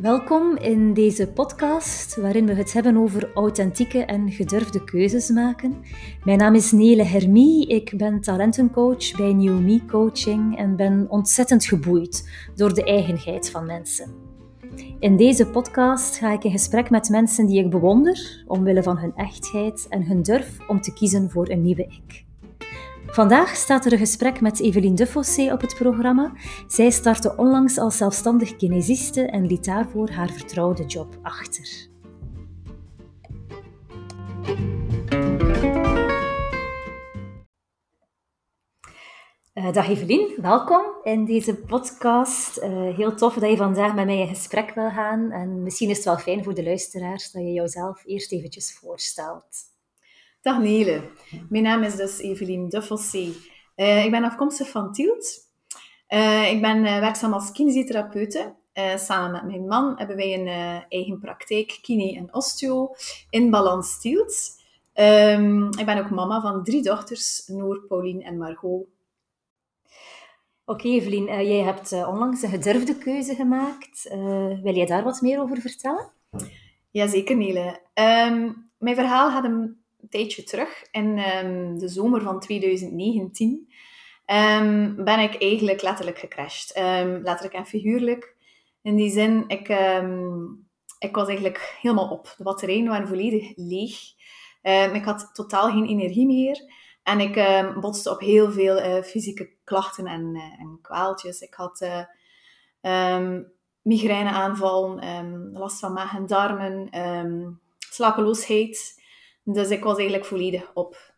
Welkom in deze podcast waarin we het hebben over authentieke en gedurfde keuzes maken. Mijn naam is Nele Hermie, ik ben talentencoach bij New Me Coaching en ben ontzettend geboeid door de eigenheid van mensen. In deze podcast ga ik in gesprek met mensen die ik bewonder omwille van hun echtheid en hun durf om te kiezen voor een nieuwe ik. Vandaag staat er een gesprek met Evelien Dufossé op het programma. Zij startte onlangs als zelfstandig kinesiste en liet daarvoor haar vertrouwde job achter. Uh, dag Evelien, welkom in deze podcast. Uh, heel tof dat je vandaag met mij in gesprek wil gaan. En misschien is het wel fijn voor de luisteraars dat je jouzelf eerst eventjes voorstelt. Dag Nele, mijn naam is dus Evelien Duffelsee. Uh, ik ben afkomstig van Tielt. Uh, ik ben uh, werkzaam als kinesitherapeute. samen met mijn man hebben wij een eigen praktijk, kine en osteo, in Balans Tielt. Um, ik ben ook mama van drie dochters, Noor, Pauline en Margot. Oké, okay, Evelien, jij hebt onlangs een gedurfde keuze gemaakt. wil jij daar wat meer over vertellen? Jazeker, Nele. Um, mijn verhaal had een een tijdje terug, in um, de zomer van 2019, um, ehm, ben ik eigenlijk letterlijk gecrashed. Um, letterlijk en figuurlijk. In die zin, ik, ik was eigenlijk helemaal op. De batterijen waren volledig leeg. ik had totaal geen energie meer. En ik botste op heel veel uh, fysieke klachten en, uh, en kwaaltjes. Ik had uh, migraineaanvallen, last van maag en darmen, slapeloosheid. Dus ik was eigenlijk volledig op.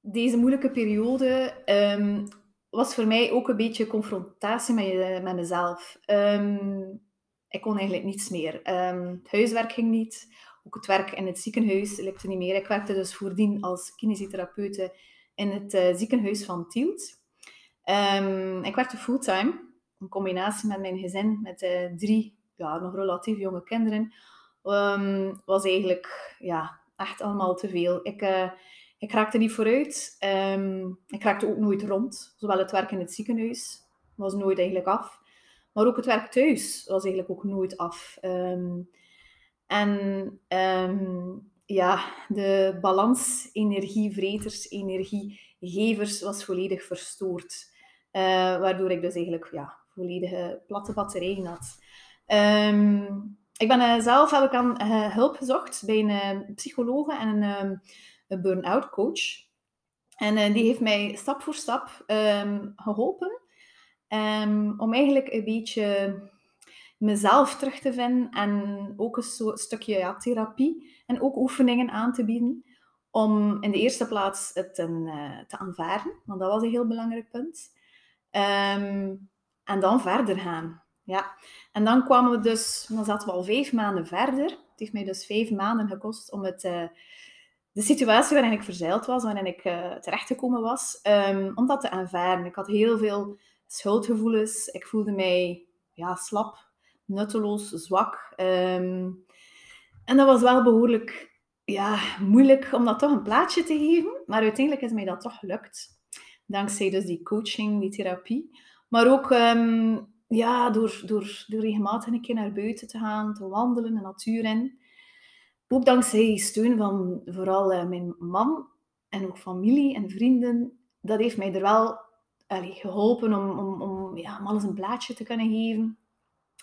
Deze moeilijke periode um, was voor mij ook een beetje confrontatie met, eh, met mezelf. Um, ik kon eigenlijk niets meer. Um, het huiswerk ging niet. Ook het werk in het ziekenhuis lukte niet meer. Ik werkte dus voordien als kinesitherapeute in het uh, ziekenhuis van Tielt. ik werkte fulltime, in combinatie met mijn gezin, met uh, drie ja, nog relatief jonge kinderen um, was eigenlijk ja, echt allemaal te veel. Ik, uh, ik raakte niet vooruit. Um, ik raakte ook nooit rond. Zowel het werk in het ziekenhuis was nooit eigenlijk af. Maar ook het werk thuis was eigenlijk ook nooit af. Um, en ja, de balans energievreters, energiegevers was volledig verstoord. Uh, waardoor ik dus eigenlijk ja, volledige platte batterijen had. Ik ben uh, zelf heb ik aan uh, hulp gezocht bij een uh, psycholoog en een, um, een burn-out coach. En die heeft mij stap voor stap um, geholpen um, om eigenlijk een beetje mezelf terug te vinden en ook een stukje ja, therapie en ook oefeningen aan te bieden om in de eerste plaats het te aanvaarden, want dat was een heel belangrijk punt. en dan verder gaan. Ja, en dan kwamen we dus, dan zaten we al vijf maanden verder. Het heeft mij dus vijf maanden gekost om het, uh, de situatie waarin ik verzeild was, waarin ik uh, terechtgekomen was, um, om dat te aanvaarden. Ik had heel veel schuldgevoelens. Ik voelde mij ja, slap, nutteloos, zwak. Um, en dat was wel behoorlijk ja, moeilijk om dat toch een plaatje te geven. Maar uiteindelijk is mij dat toch gelukt. Dankzij dus die coaching, die therapie. Maar ook... Um, ja, door, door, door regelmatig keer naar buiten te gaan, te wandelen, de natuur in. Ook dankzij steun van vooral uh, mijn man en ook familie en vrienden. Dat heeft mij er wel allee, geholpen om, om, om, ja, om alles een plaatje te kunnen geven.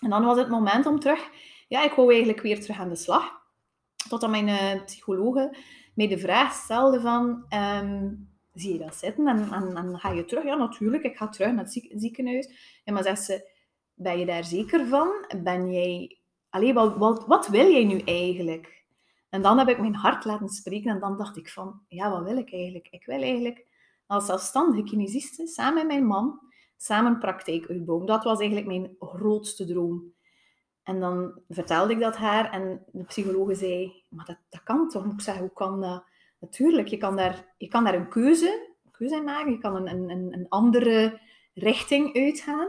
En dan was het moment om terug... Ja, ik wou eigenlijk weer terug aan de slag. Totdat mijn uh, psychologe mij de vraag stelde van... Um, zie je dat zitten en, en, en, ga je terug? Ja, natuurlijk, ik ga terug naar het ziekenhuis. En maar zegt ze, ben je daar zeker van? Ben jij... Allee, wat, wat, wat wil jij nu eigenlijk? En dan heb ik mijn hart laten spreken en dan dacht ik van, ja, wat wil ik eigenlijk? Ik wil eigenlijk als zelfstandige kinesiste, samen met mijn man, samen praktijk uitbouwen. Dat was eigenlijk mijn grootste droom. En dan vertelde ik dat haar en de psycholoog zei, maar dat, dat kan toch? Ik zeggen, hoe kan dat? Natuurlijk, je kan daar, je kan daar een keuze, keuze in maken. Je kan een, een, een andere richting uitgaan.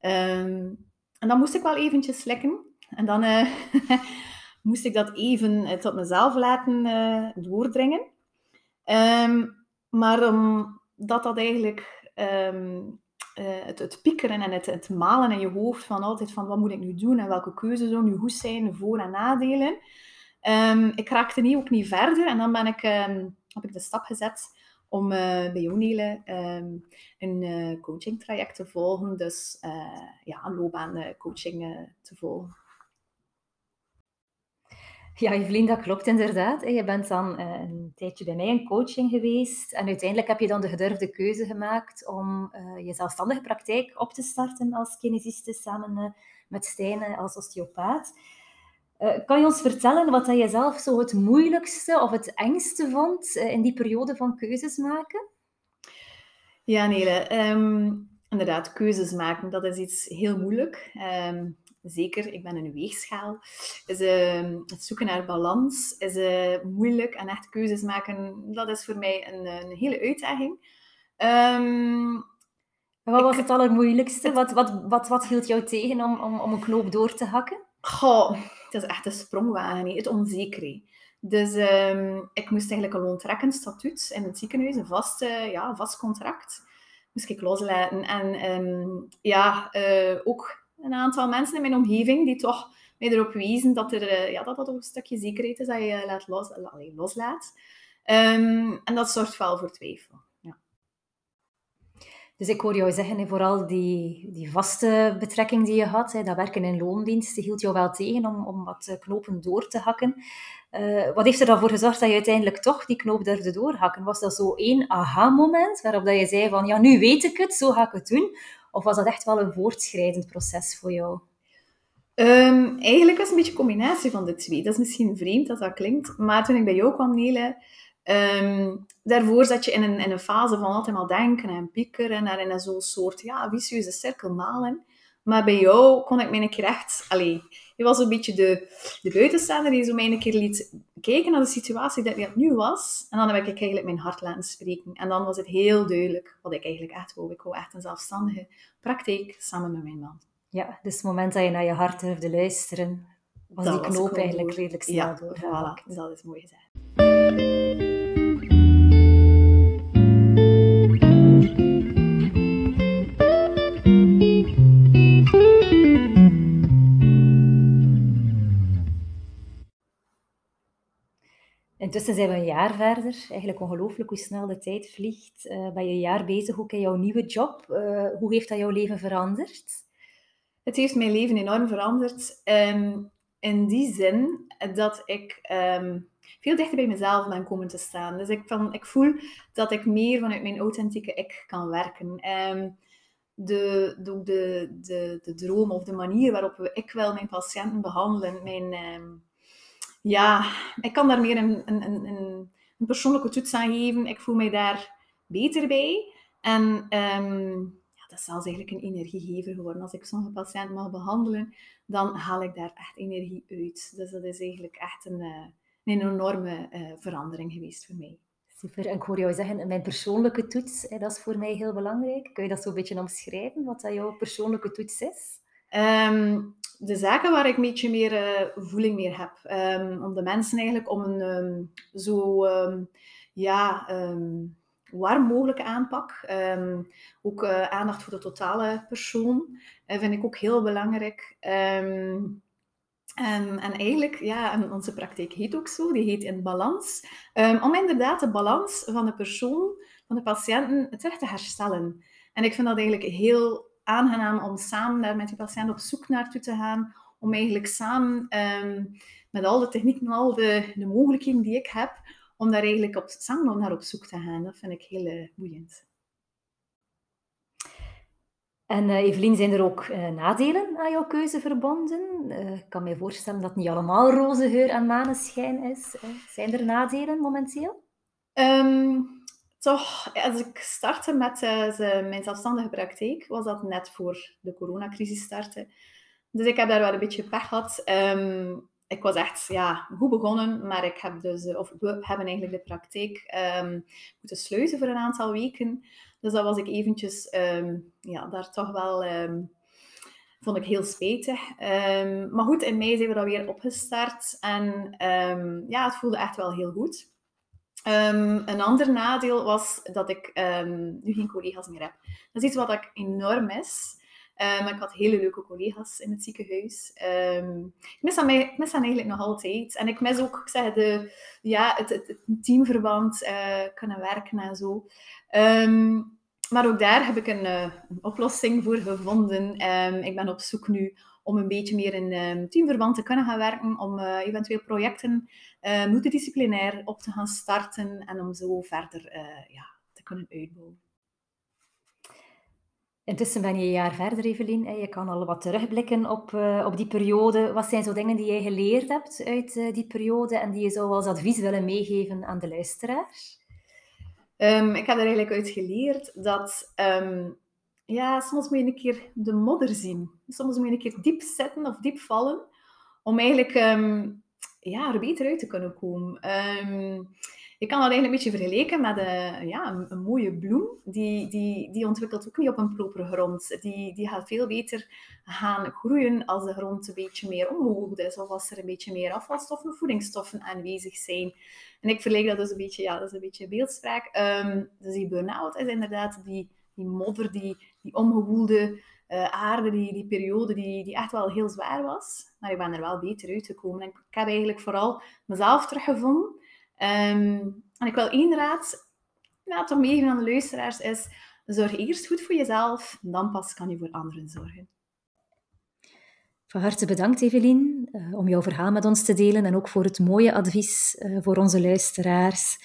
Ehm, en dan moest ik wel eventjes slikken. En dan uh, moest ik dat even uh, tot mezelf laten uh, doordringen. Um, maar omdat dat eigenlijk um, het, het, piekeren en het, het, malen in je hoofd van altijd van wat moet ik nu doen en welke keuzes zou nu goed zijn, voor- en nadelen. Ik raakte niet, ook niet verder en dan ben ik, heb ik de stap gezet om uh, bij Jonele um, een uh, coaching traject te volgen. Dus uh, ja, een loopbaancoaching te volgen. Ja, Evelien, dat klopt inderdaad. Je bent dan een tijdje bij mij in coaching geweest en uiteindelijk heb je dan de gedurfde keuze gemaakt om je zelfstandige praktijk op te starten als kinesiste samen met Stijn als osteopaat. Uh, kan je ons vertellen wat je zelf zo het moeilijkste of het engste vond uh, in die periode van keuzes maken? Ja, Nele. Um, inderdaad, keuzes maken, dat is iets heel moeilijk. Um, zeker, ik ben een weegschaal. Is, uh, het zoeken naar balans is uh, moeilijk. En echt keuzes maken, dat is voor mij een, een hele uitdaging. Wat was ik, het allermoeilijkste? Wat, wat, wat, wat hield jou tegen om, om, om een knoop door te hakken? Goh, het is echt een sprongwagen, het onzekere. Dus um, ik moest eigenlijk een loontrekkend statuut in het ziekenhuis, een vast, uh, ja, vast contract, moest ik loslaten. En um, ja, uh, ook een aantal mensen in mijn omgeving die toch mij erop wezen dat er, uh, ja, dat, dat ook een stukje zekerheid is dat je laat los, loslaat. Um, en dat zorgt wel voor twijfel. Dus ik hoor jou zeggen, vooral die, die vaste betrekking die je had, dat werken in loondiensten, hield jou wel tegen om, om wat eh, knopen door te hakken. Uh, wat heeft er dan voor gezorgd dat je uiteindelijk toch die knoop durfde doorhakken? Was dat zo één aha-moment waarop dat je zei van, ja, nu weet ik het, zo ga ik het doen? Of was dat echt wel een voortschrijdend proces voor jou? Um, eigenlijk was het een beetje een combinatie van de twee. Dat is misschien vreemd dat dat klinkt, maar toen ik bij jou kwam, Nele, Um, daarvoor zat je in een, in een fase van altijd maar denken en piekeren en in zo'n soort ja, vicieuze cirkel malen. Maar bij jou kon ik mij een keer echt... Allee, je was een beetje de, de buitenstaander die zo mij een keer liet kijken naar de situatie dat nu was. En dan heb ik eigenlijk mijn hart laten spreken. En dan was het heel duidelijk wat ik eigenlijk echt wou. Ik wou echt een zelfstandige praktijk samen met mijn man. Ja, dus het moment dat je naar je hart durfde luisteren, was dat die knoop eigenlijk redelijk snel ja, door. Voilà, dat is mooi gezegd. Intussen zijn we een jaar verder. Eigenlijk ongelooflijk hoe snel de tijd vliegt. Uh, ben je een jaar bezig ook in jouw nieuwe job. Uh, hoe heeft dat jouw leven veranderd? Het heeft mijn leven enorm veranderd. Um, in die zin dat ik um, veel dichter bij mezelf ben komen te staan. Dus ik, van, ik voel dat ik meer vanuit mijn authentieke ik kan werken. Um, de, de, de, de, droom of de manier waarop ik wil mijn patiënten behandelen, mijn ja, ik kan daar meer een, een, een, een, persoonlijke toets aan geven. Ik voel mij daar beter bij. En um, ja, dat is zelfs eigenlijk een energiegever geworden. Als ik sommige patiënten mag behandelen, dan haal ik daar echt energie uit. Dus dat is eigenlijk echt een, uh, een enorme uh, verandering geweest voor mij. Super. En ik hoor jou zeggen, mijn persoonlijke toets, hè, dat is voor mij heel belangrijk. Kun je dat zo een beetje omschrijven, wat dat jouw persoonlijke toets is? Um, de zaken waar ik een beetje meer uh, voeling meer heb. Um, om de mensen eigenlijk om een um, zo um, ja, warm mogelijke aanpak. ook uh, aandacht voor de totale persoon uh, vind ik ook heel belangrijk. En, en, eigenlijk, ja, onze praktijk heet ook zo, die heet in balans. om inderdaad de balans van de persoon, van de patiënten, terug te herstellen. En ik vind dat eigenlijk heel aangenaam om samen daar met die patiënt op zoek naar toe te gaan. Om eigenlijk samen um, met al de technieken, al de, de mogelijkheden die ik heb, om daar eigenlijk op, samen naar op zoek te gaan. Dat vind ik heel uh, boeiend. En uh, Evelien, zijn er ook uh, nadelen aan jouw keuze verbonden? ik kan me voorstellen dat niet allemaal roze geur en maneschijn is. zijn er nadelen momenteel? Um, toch, als ik startte met uh, mijn zelfstandige praktijk, was dat net voor de coronacrisis startte. Dus ik heb daar wel een beetje pech gehad. Um, ik was echt ja, goed begonnen, maar ik heb dus, of we hebben eigenlijk de praktijk um, moeten sluiten voor een aantal weken. Dus dat was ik eventjes, um, ja, daar toch wel, vond ik heel spijtig. maar goed, in mei zijn we dan weer opgestart en ja, het voelde echt wel heel goed. Ehm, een ander nadeel was dat ik ehm, nu geen collega's meer heb. Dat is iets wat ik enorm mis. Um, ik had hele leuke collega's in het ziekenhuis. ik mis aan, mis aan eigenlijk nog altijd. En ik mis ook, ik zeg, de, ja, het, het, teamverband, uh, kunnen werken en zo. maar ook daar heb ik een, uh, een oplossing voor gevonden. ik ben op zoek nu om een beetje meer in um, teamverband te kunnen gaan werken, om uh, eventueel projecten uh, multidisciplinair op te gaan starten en om zo verder uh, ja, te kunnen uitbouwen. Intussen ben je een jaar verder, Evelien. Je kan al wat terugblikken op, op die periode. Wat zijn zo dingen die jij geleerd hebt uit die periode en die je zou als advies willen meegeven aan de luisteraars? Um, ik heb er eigenlijk uit geleerd dat um, ja, soms moet je een keer de modder zien. Soms moet je een keer diep zetten of diep vallen om eigenlijk um, ja, er beter uit te kunnen komen. Um, je kan dat eigenlijk een beetje vergelijken met een, ja, een, mooie bloem. Die, die, die ontwikkelt ook niet op een propere grond. Die, die gaat veel beter gaan groeien als de grond een beetje meer omhoog is. Of als er een beetje meer afvalstoffen of voedingsstoffen aanwezig zijn. En ik vergelijk dat dus een beetje, ja, dat is een beetje beeldspraak. Um, dus die burn-out is inderdaad die die modder, die, die omgewoelde uh, aarde, die, die periode die, die echt wel heel zwaar was. Maar ik ben er wel beter uitgekomen. En ik heb eigenlijk vooral mezelf teruggevonden. Um, en ik wil één raad ja, toch meegeven aan de luisteraars is, zorg eerst goed voor jezelf, dan pas kan je voor anderen zorgen. Van harte bedankt, Evelien, uh, om jouw verhaal met ons te delen en ook voor het mooie advies uh, voor onze luisteraars.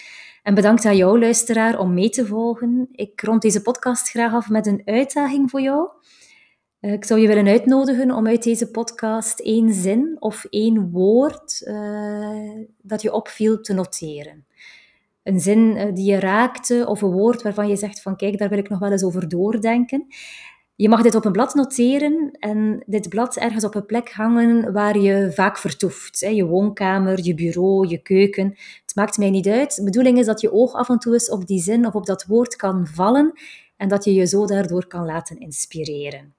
En bedankt aan jou, luisteraar, om mee te volgen. Ik rond deze podcast graag af met een uitdaging voor jou. Eh, ik zou je willen uitnodigen om uit deze podcast één zin of één woord uh, dat je opviel te noteren. Een zin uh, die je raakte of een woord waarvan je zegt van kijk, daar wil ik nog wel eens over doordenken. Je mag dit op een blad noteren en dit blad ergens op een plek hangen waar je vaak vertoeft. Je woonkamer, je bureau, je keuken. Het maakt mij niet uit. De bedoeling is dat je oog af en toe eens op die zin of op dat woord kan vallen en dat je je zo daardoor kan laten inspireren.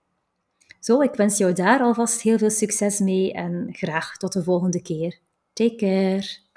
Zo, ik wens jou daar alvast heel veel succes mee en graag tot de volgende keer. Take care.